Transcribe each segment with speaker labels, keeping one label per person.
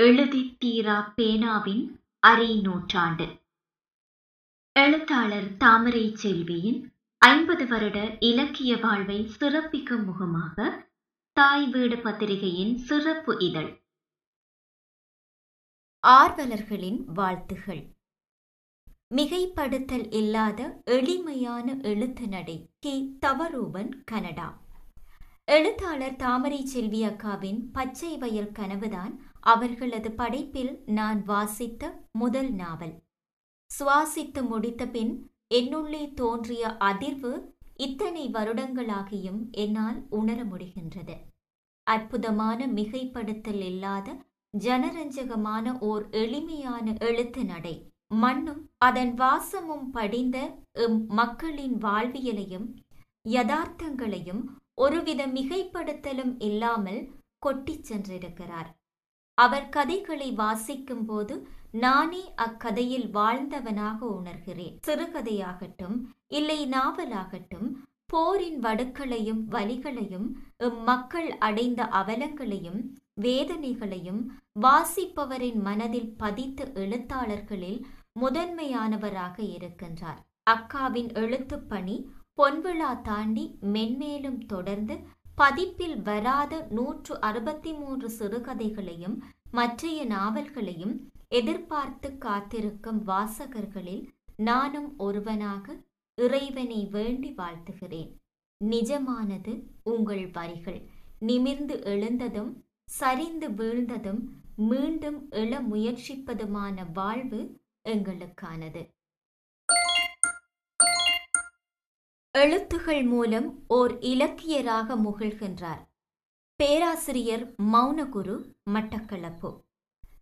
Speaker 1: எழுதித் தீரா பேனாவின் அரை நூற்றாண்டு. எழுத்தாளர் தாமரை செல்வியின் ஐம்பது வருட இலக்கிய வாழ்வை சிறப்பிக்கும் முகமாக தாய் வீடு பத்திரிகையின் சிறப்பு இதழ்.
Speaker 2: ஆர்வலர்களின் வாழ்த்துகள். மிகைப்படுத்தல் இல்லாத எளிமையான எழுத்து நடை கே. தவரூபன் கனடா. எழுத்தாளர் தாமரை செல்வி அக்காவின் பச்சை வயல் கனவுதான் அவர்களது படைப்பில் நான் வாசித்த முதல் நாவல். சுவாசித்து முடித்த பின் என்னுள்ளே தோன்றிய அதிர்வு இத்தனை வருடங்களாகியும் என்னால் உணர முடிகின்றது. அற்புதமான மிகைப்படுத்தல் இல்லாத ஜனரஞ்சகமான ஓர் எளிமையான எழுத்து நடை. மண்ணும் அதன் வாசமும் படிந்த எம் மக்களின் வாழ்வியலையும் யதார்த்தங்களையும் ஒருவித மிகைப்படுத்தலும் இல்லாமல் கொட்டிச் சென்றிருக்கிறார். அவர் கதைகளை வாசிக்கும் போது நானே அக்கதையில் வாழ்ந்தவனாக உணர்கிறேன். சிறுகதையாகட்டும் இல்லை நாவலாகட்டும் போரின் வடுக்களையும் வலிகளையும் மக்கள் அடைந்த அவலங்களையும் வேதனைகளையும் வாசிப்பவரின் மனதில் பதித்த எழுத்தாளர்களில் முதன்மையானவராக இருக்கின்றார். அக்காவின் எழுத்துப்பணி பொன்விழா தாண்டி மென்மேலும் தொடர்ந்து பதிப்பில் வராத நூற்று அறுபத்தி மூன்று சிறுகதைகளையும் மற்றைய நாவல்களையும் எதிர்பார்த்து காத்திருக்கும் வாசகர்களில் நானும் ஒருவனாக இறைவனை வேண்டி வாழ்த்துகிறேன். நிஜமானது உங்கள் வரிகள். நிமிர்ந்து எழுந்ததும் சரிந்து வீழ்ந்ததும் மீண்டும் எழ முயற்சிப்பதுமான வாழ்வு எங்களுக்கானது. எழுத்துகள் மூலம் ஓர் இலக்கியராக முகிழ்கின்றார். பேராசிரியர் மௌனகுரு மட்டக்களப்பு.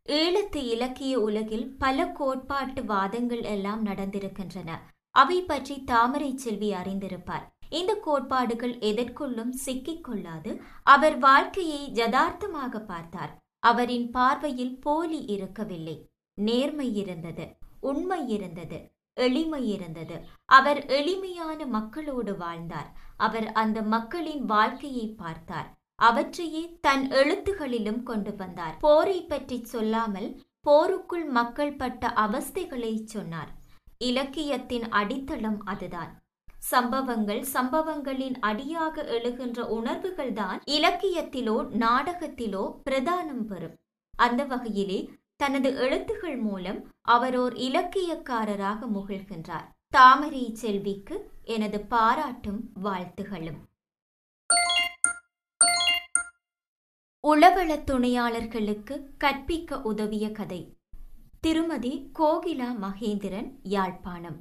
Speaker 2: ஈழத்து இலக்கிய உலகில் பல கோட்பாட்டு வாதங்கள் எல்லாம் நடந்திருக்கின்றன. அவை பற்றி தாமரை செல்வி அறிந்திருப்பார். இந்த கோட்பாடுகள் எதற்குள்ளும் சிக்கிக் கொள்ளாது அவர் வாழ்க்கையை யதார்த்தமாக பார்த்தார். அவரின் பார்வையில் போலி இருக்கவில்லை. நேர்மை இருந்தது உண்மை இருந்தது. எளிமை இருந்தது அவர் எளிமையான மக்களோடு வாழ்ந்தார். அவர் அந்த மக்களின் வாழ்க்கையை பார்த்தார். அவற்றையே தன் எழுத்துகளிலும் கொண்டு வந்தார். போரை பற்றி சொல்லாமல் போருக்குள் மக்கள் பட்ட அவஸ்தைகளை சொன்னார். இலக்கியத்தின் அடித்தளம் அதுதான். சம்பவங்கள் சம்பவங்களின் அடியாக எழுகின்ற உணர்வுகள்தான் இலக்கியத்திலோ நாடகத்திலோ பிரதானம் பெறும். அந்த வகையிலே தனது எழுத்துகள் மூலம் அவர் ஓர் இலக்கியக்காரராக முகிழ்கின்றார். தாமரை செல்விக்கு எனது பாராட்டும் வாழ்த்துகளும். உளவள துணையாளர்களுக்கு கற்பிக்க உதவிய கதை. திருமதி கோகிலா மகேந்திரன் யாழ்ப்பாணம்.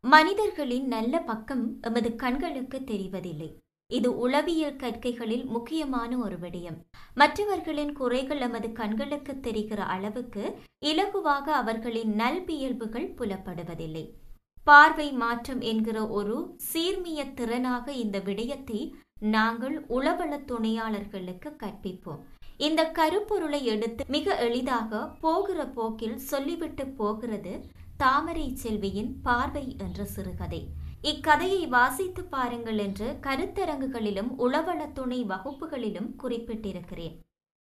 Speaker 2: மனிதர்களின் நல்ல பக்கம் எமது கண்களுக்கு தெரிவதில்லை. இது உளவியல் கற்கைகளில் முக்கியமான ஒரு விடயம். மற்றவர்களின் குறைகள் நமது கண்களுக்கு தெரிகிற அளவுக்கு இலகுவாக அவர்களின் நல்பியல்புகள் புலப்படுவதில்லை. பார்வை மாற்றம் என்கிற ஒரு சீர்மிய திறனாக இந்த விடயத்தை நாங்கள் உளவள துணையாளர்களுக்கு கற்பிப்போம். இந்த கருப்பொருளை எடுத்து மிக எளிதாக போகிற போக்கில் சொல்லிவிட்டு போகிறது தாமரை செல்வியின் பார்வை என்ற சிறுகதை. இக்கதையை வாசித்து பாருங்கள் என்று கருத்தரங்குகளிலும் உளவள துணை வகுப்புகளிலும் குறிப்பிட்டிருக்கிறேன்.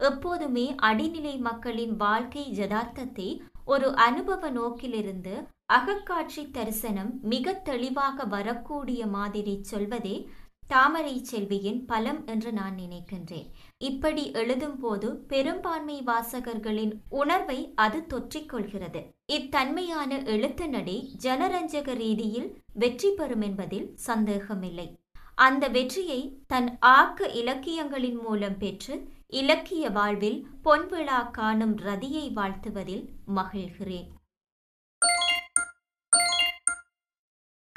Speaker 2: எப்போதுமே அடிநிலை மக்களின் வாழ்க்கை யதார்த்தத்தை ஒரு அனுபவ நோக்கிலிருந்து அகக்காட்சி தரிசனம் மிக தெளிவாக வரக்கூடிய மாதிரி சொல்வதே தாமரை செல்வியின் பலம் என்று நான் நினைக்கின்றேன். இப்படி எழுதும் போது பெரும்பான்மை வாசகர்களின் உணர்வை அது தொற்றிக்கொள்கிறது இத்தன்மையான எழுத்து நடை ஜனரஞ்சக ரீதியில் வெற்றி பெறும் என்பதில் சந்தேகமில்லை. அந்த வெற்றியை தன் ஆக்க இலக்கியங்களின் மூலம் பெற்று இலக்கிய வாழ்வில் பொன்விழா காணும் ரதியை வாழ்த்துவதில் மகிழ்கிறேன்.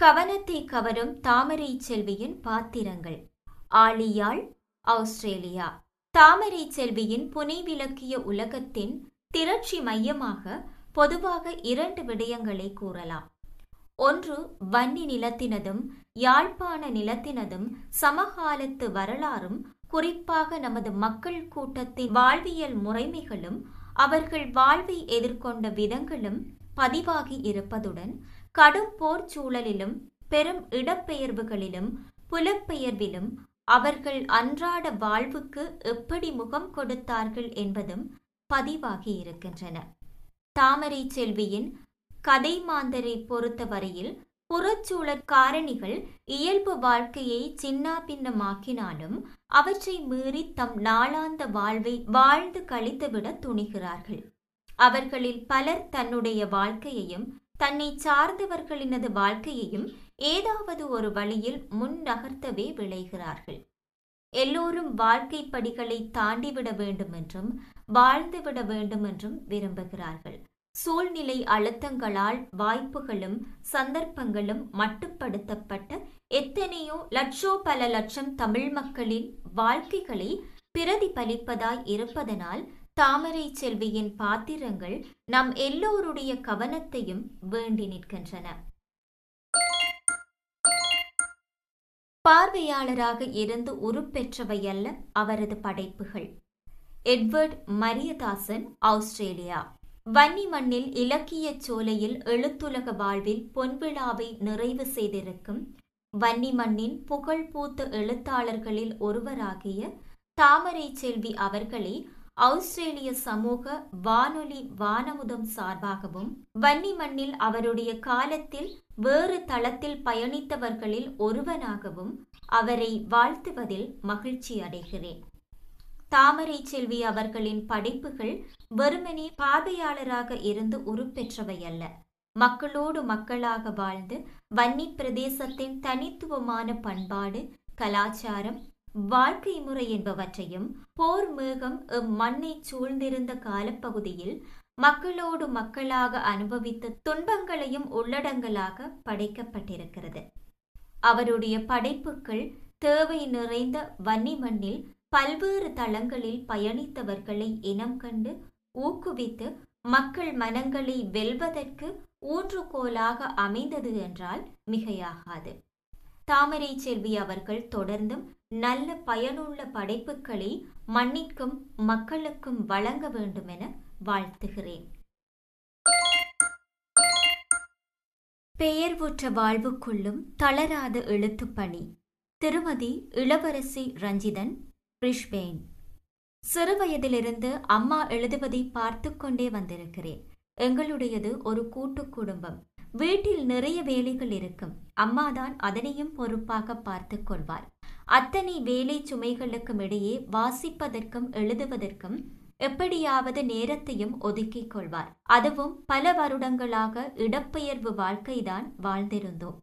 Speaker 2: கவனத்தை கவரும் தாமரை செல்வியின் பாத்திரங்கள். ஆழியாள் ஆஸ்திரேலியா. தாமரை செல்வியின் புனைவிலக்கிய உலகத்தின் திரட்சி மையமாக பொதுவாக இரண்டு விடயங்களை கூறலாம். ஒன்று வன்னி நிலத்தினதும் யாழ்ப்பாண நிலத்தினதும் சமகாலத்து வரலாறும் குறிப்பாக நமது மக்கள் கூட்டத்தின் வாழ்வியல் முறைமைகளும் அவர்கள் வாழ்வை எதிர்கொண்ட விதங்களும் பதிவாகி இருப்பதுடன் கடும் போர் சூழலிலும் பெரும் இடப்பெயர்வுகளிலும் புலப்பெயர்விலும் அவர்கள் அன்றாட வாழ்வுக்கு எப்படி முகம் கொடுத்தார்கள் என்பதும் பதிவாகி இருக்கின்றன. தாமரை செல்வியின் கதை மாந்தரை பொறுத்தவரையில் புறச்சூழற் காரணிகள் இயல்பு வாழ்க்கையை சின்னாபின்னமாக்கினாலும் அவற்றை மீறி தம் நாளாந்த வாழ்வை வாழ்ந்து கழித்துவிட துணிகிறார்கள். அவர்களில் பலர் தன்னுடைய வாழ்க்கையையும் தன்னை சார்ந்தவர்களினது வாழ்க்கையையும் ஏதாவது ஒரு வழியில் முன் நகர்த்தவே விளைகிறார்கள். எல்லோரும் வாழ்க்கை படிகளை தாண்டிவிட வேண்டுமென்றும் வாழ்ந்துவிட வேண்டுமென்றும் விரும்புகிறார்கள். சூழ்நிலை அழுத்தங்களால் வாய்ப்புகளும் சந்தர்ப்பங்களும் மட்டுப்படுத்தப்பட்ட எத்தனையோ லட்சோ பல லட்சம் தமிழ் மக்களின் வாழ்க்கைகளை பிரதிபலிப்பதாய் இருப்பதனால் தாமரை செல்வியின் பாத்திரங்கள் நம் எல்லோருடைய கவனத்தையும் வேண்டி நிற்கின்றன. பார்வையாளராக இருந்து உருப்பெற்றவையல்ல அவரது படைப்புகள். Edward Mariyadasan Australia. வன்னி மண்ணில் இலக்கியச் சோலையில் எழுத்துலக வாழ்வில் பொன்விழாவை நிறைவு செய்திருக்கும் வன்னி மண்ணின் புகழ் பூத்த எழுத்தாளர்களில் ஒருவராகிய தாமரை செல்வி அவர்களை ஆஸ்திரேலிய சமூக வானொலி வானமுதம் சார்பாகவும் வன்னி மண்ணில் அவருடைய காலத்தில் வேறு தளத்தில் பயணித்தவர்களில் ஒருவனாகவும் அவரை வாழ்த்துவதில் மகிழ்ச்சி அடைகிறேன். தாமரை செல்வி அவர்களின் படைப்புகள் வெறுமனே பார்வையாளராக இருந்து உருப்பெற்றவையல்ல மக்களோடு மக்களாக வாழ்ந்து வன்னி பிரதேசத்தின் தனித்துவமான பண்பாடு கலாச்சாரம் வாழ்க்கை முறை என்பவற்றையும் போர் மேகம் இம்மண்ணை சூழ்ந்திருந்த காலப்பகுதியில் மக்களோடு மக்களாக அனுபவித்த துன்பங்களையும் உள்ளடங்கலாக படைக்கப்பட்டிருக்கிறது. அவருடைய படைப்புகள் தேவை நிறைந்த வன்னி மண்ணில் பல்வேறு தளங்களில் பயணித்தவர்களை இனம் கண்டு ஊக்குவித்து மக்கள் மனங்களை வெல்வதற்கு ஊன்றுகோலாக அமைந்தது என்றால் மிகையாகாது. தாமரை செல்வி அவர்கள் தொடர்ந்தும் நல்ல பயனுள்ள படைப்புகளை மண்ணிற்கும் மக்களுக்கும் வழங்க வேண்டும் என வாழ்த்துகிறேன் பெயர்வுற்ற வாழ்வுக்குள்ளும் தளராத எழுத்துப்பணி திருமதி இளவரசி ரஞ்சிதன் பிரிஷ்பேன். சிறுவயதிலிருந்து அம்மா எழுதுவதை பார்த்து கொண்டே வந்திருக்கிறேன். எங்களுடையது ஒரு கூட்டு குடும்பம். வீட்டில் நிறைய வேலைகள் இருக்கும். அம்மாதான் அதனையும் பொறுப்பாக பார்த்து கொள்வார் அத்தனை வேலை சுமைகளுக்கும் இடையே வாசிப்பதற்கும் எழுதுவதற்கும் எப்படியாவது நேரத்தையும் ஒதுக்கிக் கொள்வார் அதுவும் பல வருடங்களாக இடப்பெயர்வு வாழ்க்கைதான் வாழ்ந்திருந்தோம்.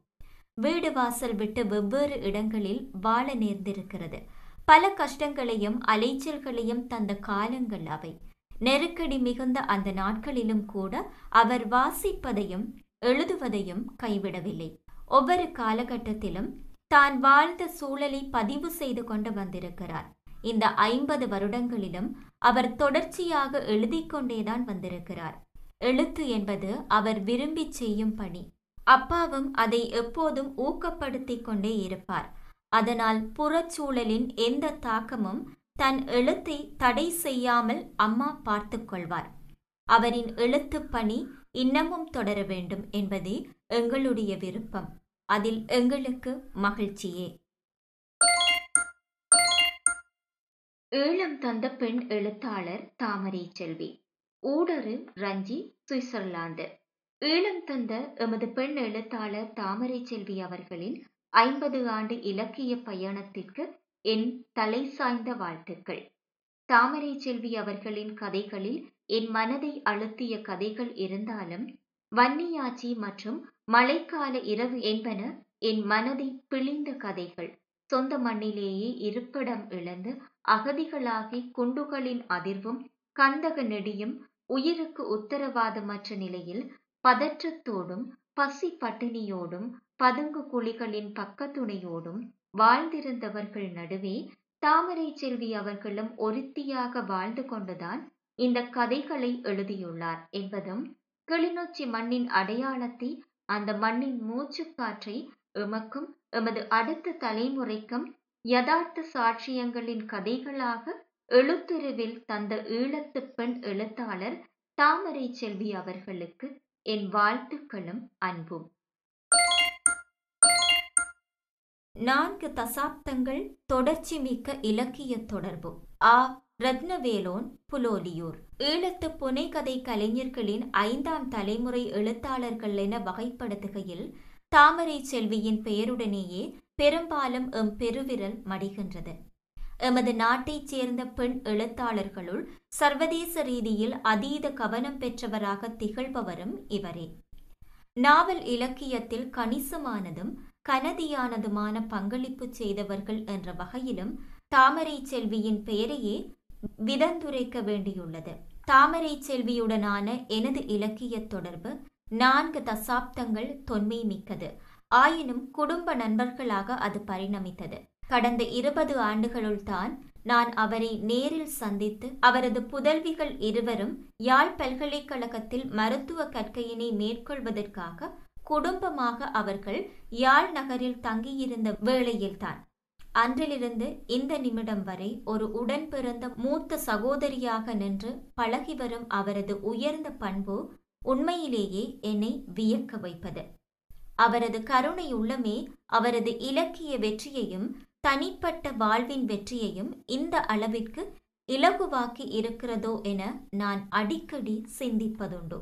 Speaker 2: வீடு வாசல் விட்டு வெவ்வேறு இடங்களில் வாழ நேர்ந்திருக்கிறது. பல கஷ்டங்களையும் அலைச்சல்களையும் தந்த காலங்கள் அவை. நெருக்கடி மிகுந்த அந்த நாட்களிலும் கூட அவர் வாசிப்பதையும் எழுதுவதையும் கைவிடவில்லை. ஒவ்வொரு காலகட்டத்திலும் தான் வாழ்ந்த சூழலை பதிவு செய்து கொண்டு வந்திருக்கிறார். இந்த ஐம்பது வருடங்களிலும் அவர் தொடர்ச்சியாக எழுதி கொண்டேதான் வந்திருக்கிறார். எழுத்து என்பது அவர் விரும்பி செய்யும் பணி. அப்பாவும் அதை எப்போதும் ஊக்கப்படுத்திக் கொண்டே இருப்பார். அதனால் புறச்சூழலின் எந்த தாக்கமும் தன் எழுத்தை தடை செய்யாமல் அம்மா பார்த்து கொள்வார். அவரின் எழுத்து பணி இன்னமும் தொடர வேண்டும் என்பதே எங்களுடைய விருப்பம். அதில் எங்களுக்கு மகிழ்ச்சியே.
Speaker 1: ஈழம் தந்த பெண் எழுத்தாளர் தாமரை செல்வி. ஊடரு ரஞ்சி சுவிட்சர்லாந்து. ஈழம் தந்த எமது பெண் எழுத்தாளர் தாமரை செல்வி அவர்களின் ஐம்பது ஆண்டு இலக்கிய பயணத்திற்கு என் தலை சாய்ந்த வாழ்த்துக்கள். தாமரை செல்வி அவர்களின் கதைகளில் என் மனதை அழுத்திய கதைகள் இருந்தாலும் வன்னியாச்சி மற்றும் மழைக்கால இரவு என்பன என் மனதை பிழிந்த கதைகள். சொந்த மண்ணிலேயே இருப்பிடம் இழந்து அகதிகளாகி குண்டுகளின் அதிர்வும் கந்தக நெடியும் உயிருக்கு உத்தரவாதமற்ற நிலையில் பதற்றத்தோடும் பசி பட்டினியோடும் பதுங்கு குழிகளின் பக்கத்துணையோடும் வாழ்ந்திருந்தவர்கள் நடுவே தாமரை செல்வி அவர்களும் ஒருத்தியாக வாழ்ந்து கொண்டுதான் இந்த கதைகளை எழுதியுள்ளார் என்பதும் கிளிநொச்சி மண்ணின் அடையாளத்தை அந்த மண்ணின் மூச்சுக்காற்றை எமக்கும் எமது அடுத்த தலைமுறைக்கும் யதார்த்த சாட்சியங்களின் கதைகளாக எழுத்துருவில் தந்த ஈழத்து பெண் எழுத்தாளர் தாமரை செல்வி அவர்களுக்கு என் வாழ்த்துக்களும் அன்பும்.
Speaker 2: நான்கு தசாப்தங்கள் தொடர்ச்சி மிக்க இலக்கிய தொடர்பு. ஆ. ரத்னவேலோன் புலோலியூர். ஈழத்து புனைகதை கலைஞர்களின் ஐந்தாம் தலைமுறை எழுத்தாளர்கள் என வகைப்படுத்துகையில் தாமரை செல்வியின் பெயருடனேயே பெரும்பாலும் எம் பெருவிரல் மடிகின்றது. எமது நாட்டைச் சேர்ந்த பெண் எழுத்தாளர்களுள் சர்வதேச ரீதியில் அதீத கவனம் பெற்றவராக திகழ்பவரும் இவரே. நாவல் இலக்கியத்தில் கணிசமானதும் கனதியானதுமான பங்களிப்பு செய்தவர்கள் என்ற வகையிலும் தாமரை செல்வியின் பெயரையே விதந்துரைக்க வேண்டியுள்ளது. தாமரை செல்வியுடனான எனது இலக்கிய தொடர்பு நான்கு தசாப்தங்கள் தொன்மை மிக்கது. ஆயினும் குடும்ப நண்பர்களாக அது பரிணமித்தது. கடந்த இருபது ஆண்டுகளுள் தான் நான் அவரை நேரில் சந்தித்து அவரது புதல்விகள் இருவரும் யாழ் பல்கலைக்கழகத்தில் மருத்துவ கற்கையினை மேற்கொள்வதற்காக குடும்பமாக அவர்கள் யாழ் நகரில் தங்கியிருந்த வேளையில்தான். அன்றிலிருந்து இந்த நிமிடம் வரை ஒரு உடன் பிறந்த மூத்த சகோதரியாக நின்று பழகி வரும் அவரது உயர்ந்த பண்பு உண்மையிலேயே என்னை வியக்க வைப்பது. அவரது கருணை உள்ளமே அவரது இலக்கிய வெற்றியையும் தனிப்பட்ட வாழ்வின் வெற்றியையும் இந்த அளவிற்கு இலகுவாக்கி இருக்கிறதோ என நான் அடிக்கடி சிந்திப்பதுண்டு.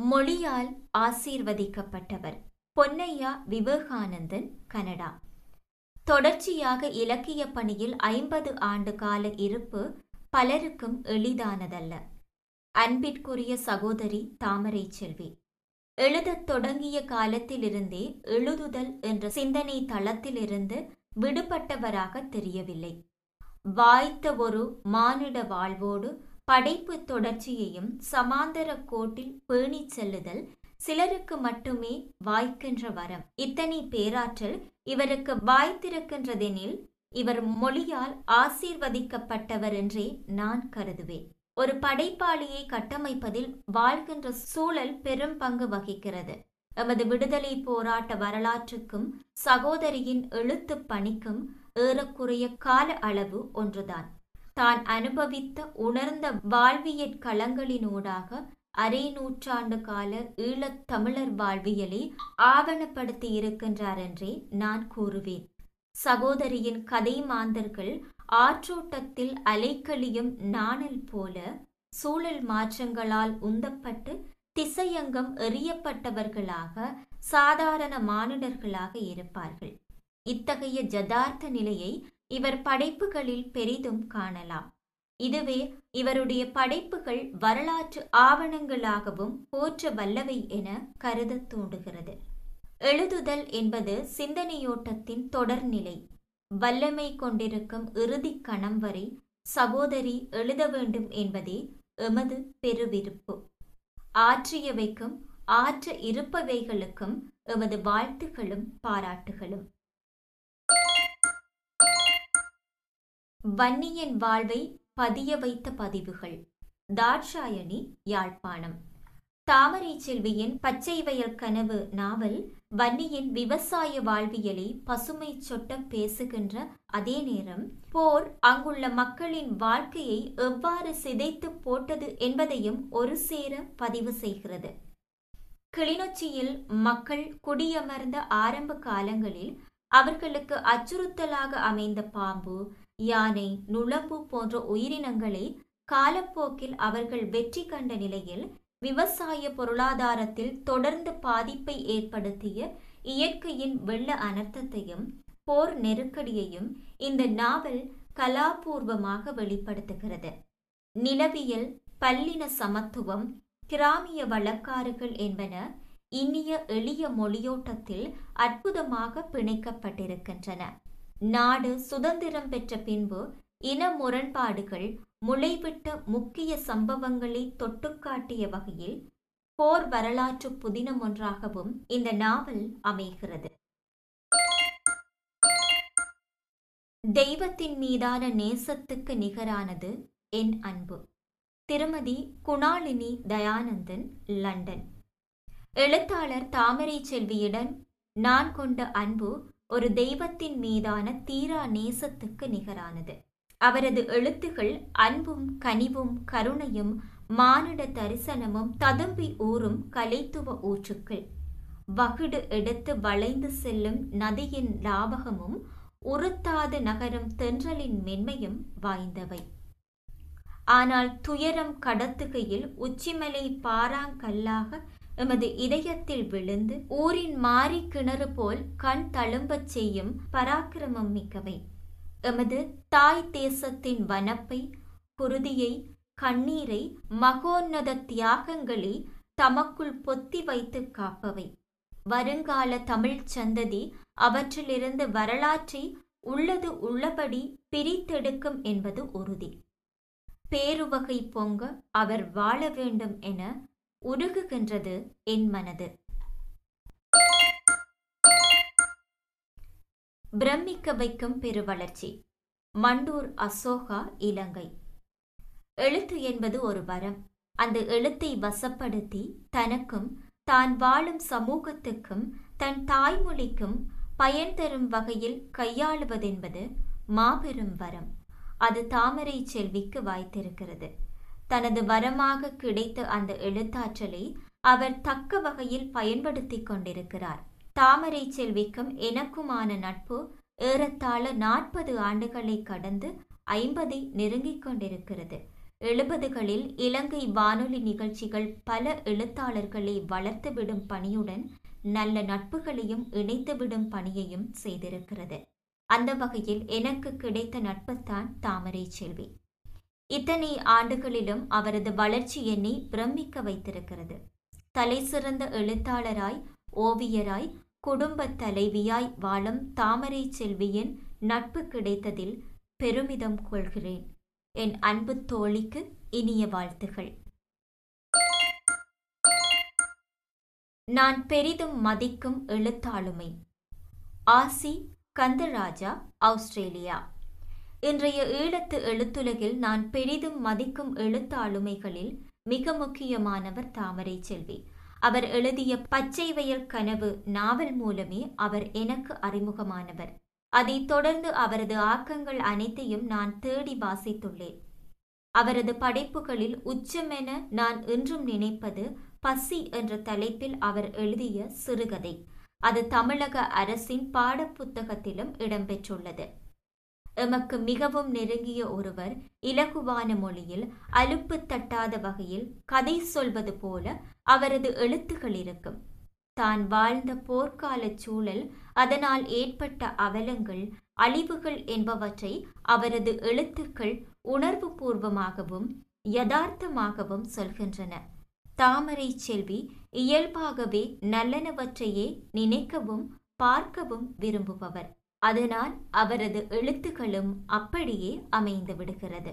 Speaker 2: மொழியால் ஆசீர்வதிக்கப்பட்டவர். பொன்னையா விவேகானந்தன் கனடா. தொடர்ச்சியாக இலக்கிய பணியில் ஐம்பது ஆண்டு கால இருப்பு பலருக்கும் எளிதானதல்ல. அன்பிற்குரிய சகோதரி தாமரை செல்வி எழுதத் தொடங்கிய காலத்திலிருந்தே எழுதுதல் என்ற சிந்தனை தளத்திலிருந்து விடுபட்டவராக தெரியவில்லை. வாய்த்த ஒரு மானிட வாழ்வோடு படைப்பு தொடர்ச்சியையும் சமாந்தர கோட்டில் பேணிச் செல்லுதல் சிலருக்கு மட்டுமே வாய்க்கின்ற வரம். இத்தனை பேராற்றல் இவருக்கு வாய்த்திருக்கின்றதெனில் இவர் மொழியால் ஆசீர்வதிக்கப்பட்டவர் என்றே நான் கருதுவேன். ஒரு படைப்பாளியை கட்டமைப்பதில் வாழ்கின்ற சூழல் பெரும் பங்கு வகிக்கிறது. எமது விடுதலை போராட்ட வரலாற்றுக்கும் சகோதரியின் எழுத்து பணிக்கும் ஏறக்குறைய கால அளவு ஒன்றுதான். தான் அனுபவித்த உணர்ந்த வாழ்வியற் களங்களினூடாக அரை நூற்றாண்டு கால ஈழத் தமிழர் வாழ்வியலை ஆவணப்படுத்தி இருக்கின்றார் என்றே நான் கூறுவேன். சகோதரியின் கதை மாந்தர்கள் ஆற்றோட்டத்தில் அலைக்கழியும் நாணல் போல சூழல் மாற்றங்களால் உந்தப்பட்டு திசையங்கம் எறியப்பட்டவர்களாக சாதாரண மானிடர்களாக இருப்பார்கள். இத்தகைய ஜதார்த்த நிலையை இவர் படைப்புகளில் பெரிதும் காணலாம். இதுவே இவருடைய படைப்புகள் வரலாற்று ஆவணங்களாகவும் போற்ற வல்லவை என கருத தூண்டுகிறது எழுதுதல் என்பது சிந்தனையோட்டத்தின் தொடர்நிலை. வல்லமை கொண்டிருக்கும் இறுதி கணம் வரை சகோதரி எழுத வேண்டும் என்பதே எமது பெருவிருப்பு. ஆற்றியவைக்கும் ஆற்ற இருப்பவைகளுக்கும் எமது வாழ்த்துகளும் பாராட்டுகளும். வன்னியின் வாழ்வை பதிய வைத்த பதிவுகள். தாட்சாயணி யாழ்ப்பாணம். தாமரை செல்வியின் பச்சை வயல் கனவு நாவல் வன்னியின் விவசாய வாழ்வியலை பசுமை சொட்ட பேசுகின்ற அதே நேரம் போர் அங்குள்ள மக்களின் வாழ்க்கையை எவ்வாறு சிதைத்து போட்டது என்பதையும் ஒரு சேர பதிவு செய்கிறது. கிளிநொச்சியில் மக்கள் குடியமர்ந்த ஆரம்ப காலங்களில் அவர்களுக்கு அச்சுறுத்தலாக அமைந்த பாம்பு யானை நுளம்பு போன்ற உயிரினங்களை காலப்போக்கில் அவர்கள் வெற்றி கண்ட நிலையில் விவசாய பொருளாதாரத்தில் தொடர்ந்து பாதிப்பை ஏற்படுத்திய இயற்கையின் வெள்ள அனர்த்தத்தையும் போர் நெருக்கடியையும் இந்த நாவல் கலாபூர்வமாக வெளிப்படுத்துகிறது. நிலவியல் பல்லின சமத்துவம் கிராமிய வழக்காறுகள் என்பன இனிய எளிய மொழியோட்டத்தில் அற்புதமாக பிணைக்கப்பட்டிருக்கின்றன. நாடு சுதந்திரம் பெற்ற பின்பு இன முரண்பாடுகள் முளைவிட்ட முக்கிய சம்பவங்களை தொட்டுக்காட்டிய வகையில் போர் வரலாற்று புதினம் ஒன்றாகவும் இந்த நாவல் அமைகிறது. தெய்வத்தின் மீதான நேசத்துக்கு நிகரானது என் அன்பு. திருமதி குணாலினி தயானந்தன் லண்டன். எழுத்தாளர் தாமரை செல்வியிடம் நான் கொண்ட அன்பு ஒரு தெய்வத்தின் மீதான தீரா நேசத்துக்கு நிகரானது. அவரது எழுத்துகள் அன்பும் கனிவும் கருணையும் மானிட தரிசனமும் ததும்பி ஊறும் கலைத்துவ ஊற்றுக்கள். வகுடு எடுத்து வளைந்து செல்லும் நதியின் லாபகமும் உறுத்தாது நகரும் தென்றலின் மென்மையும் வாய்ந்தவை. ஆனால் துயரம் கடத்துகையில் உச்சிமலை பாறாங்கல்லாக எமது இதயத்தில் விழுந்து ஊரின் மாறி கிணறு போல் கண் தழும்பச் செய்யும் பராக்கிரமம் மிக்கவை. எமது தாய் தேசத்தின் வனப்பை குருதியை கண்ணீரை மகோன்னத தியாகங்களை தமக்குள் பொத்தி வைத்து காப்பவை. வருங்கால தமிழ்ச் சந்ததி அவற்றிலிருந்து வரலாற்றை உள்ளது உள்ளபடி பிரித்தெடுக்கும் என்பது உறுதி. பேருவகை பொங்க அவர் வாழ வேண்டும் என உருகுகின்றது என் மனது. பிரமிக்க வைக்கும் பெருவளர்ச்சி. மண்டூர் அசோகா இலங்கை. எழுத்து என்பது ஒரு வரம். அந்த எழுத்தை வசப்படுத்தி தனக்கும் தான் வாழும் சமூகத்துக்கும் தன் தாய்மொழிக்கும் பயன் தரும் வகையில் கையாளுவதென்பது மாபெரும் வரம். அது தாமரை செல்விக்கு வாய்த்திருக்கிறது. தனது வரமாக கிடைத்த அந்த எழுத்தாற்றலை அவர் தக்க வகையில் பயன்படுத்தி கொண்டிருக்கிறார். தாமரை செல்விக்கும் எனக்குமான நட்பு ஏறத்தாழ நாற்பது ஆண்டுகளை கடந்து ஐம்பதை நெருங்கிக் கொண்டிருக்கிறது. எழுபதுகளில் இலங்கை வானொலி நிகழ்ச்சிகள் பல எழுத்தாளர்களை வளர்த்துவிடும் பணியுடன் நல்ல நட்புகளையும் இணைத்துவிடும் பணியையும் செய்திருக்கிறது. அந்த வகையில் எனக்கு கிடைத்த நட்புத்தான் தாமரை செல்வி. இத்தனை ஆண்டுகளிலும் அவரது வளர்ச்சி என்னை பிரமிக்க வைத்திருக்கிறது. தலை சிறந்த எழுத்தாளராய் ஓவியராய் குடும்ப தலைவியாய் வாழும் தாமரை செல்வியின் நட்பு கிடைத்ததில் பெருமிதம் கொள்கிறேன். என் அன்பு தோழிக்கு இனிய வாழ்த்துகள். நான் பெரிதும் மதிக்கும் எழுத்தாளுமை. ஆசி கந்தராஜா ஆஸ்திரேலியா. இன்றைய ஈழத்து எழுத்துலகில் நான் பெரிதும் மதிக்கும் எழுத்தாளுமைகளில் மிக முக்கியமானவர் தாமரை செல்வி. அவர் எழுதிய பச்சை வயல் கனவு நாவல் மூலமே அவர் எனக்கு அறிமுகமானவர். அதைத் தொடர்ந்து அவரது ஆக்கங்கள் அனைத்தையும் நான் தேடி வாசித்துள்ளேன். அவரது படைப்புகளில் உச்சமென நான் இன்றும் நினைப்பது பசி என்ற தலைப்பில் அவர் எழுதிய சிறுகதை. அது தமிழக அரசின் பாடப்புத்தகத்திலும் இடம்பெற்றுள்ளது. எமக்கு மிகவும் நெருங்கிய ஒருவர் இலகுவான மொழியில் அலுப்பு தட்டாத வகையில் கதை சொல்வது போல அவரது எழுத்துகள் இருக்கும். தான் வாழ்ந்த போர்க்கால சூழல் அதனால் ஏற்பட்ட அவலங்கள் அழிவுகள் என்பவற்றை அவரது எழுத்துக்கள் உணர்வு பூர்வமாகவும் யதார்த்தமாகவும் சொல்கின்றன. தாமரை செல்வி இயல்பாகவே நல்லனவற்றையே நினைக்கவும் பார்க்கவும் விரும்புபவர். அதனால் அவரது எழுத்துக்களும் அப்படியே அமைந்து விடுகிறது.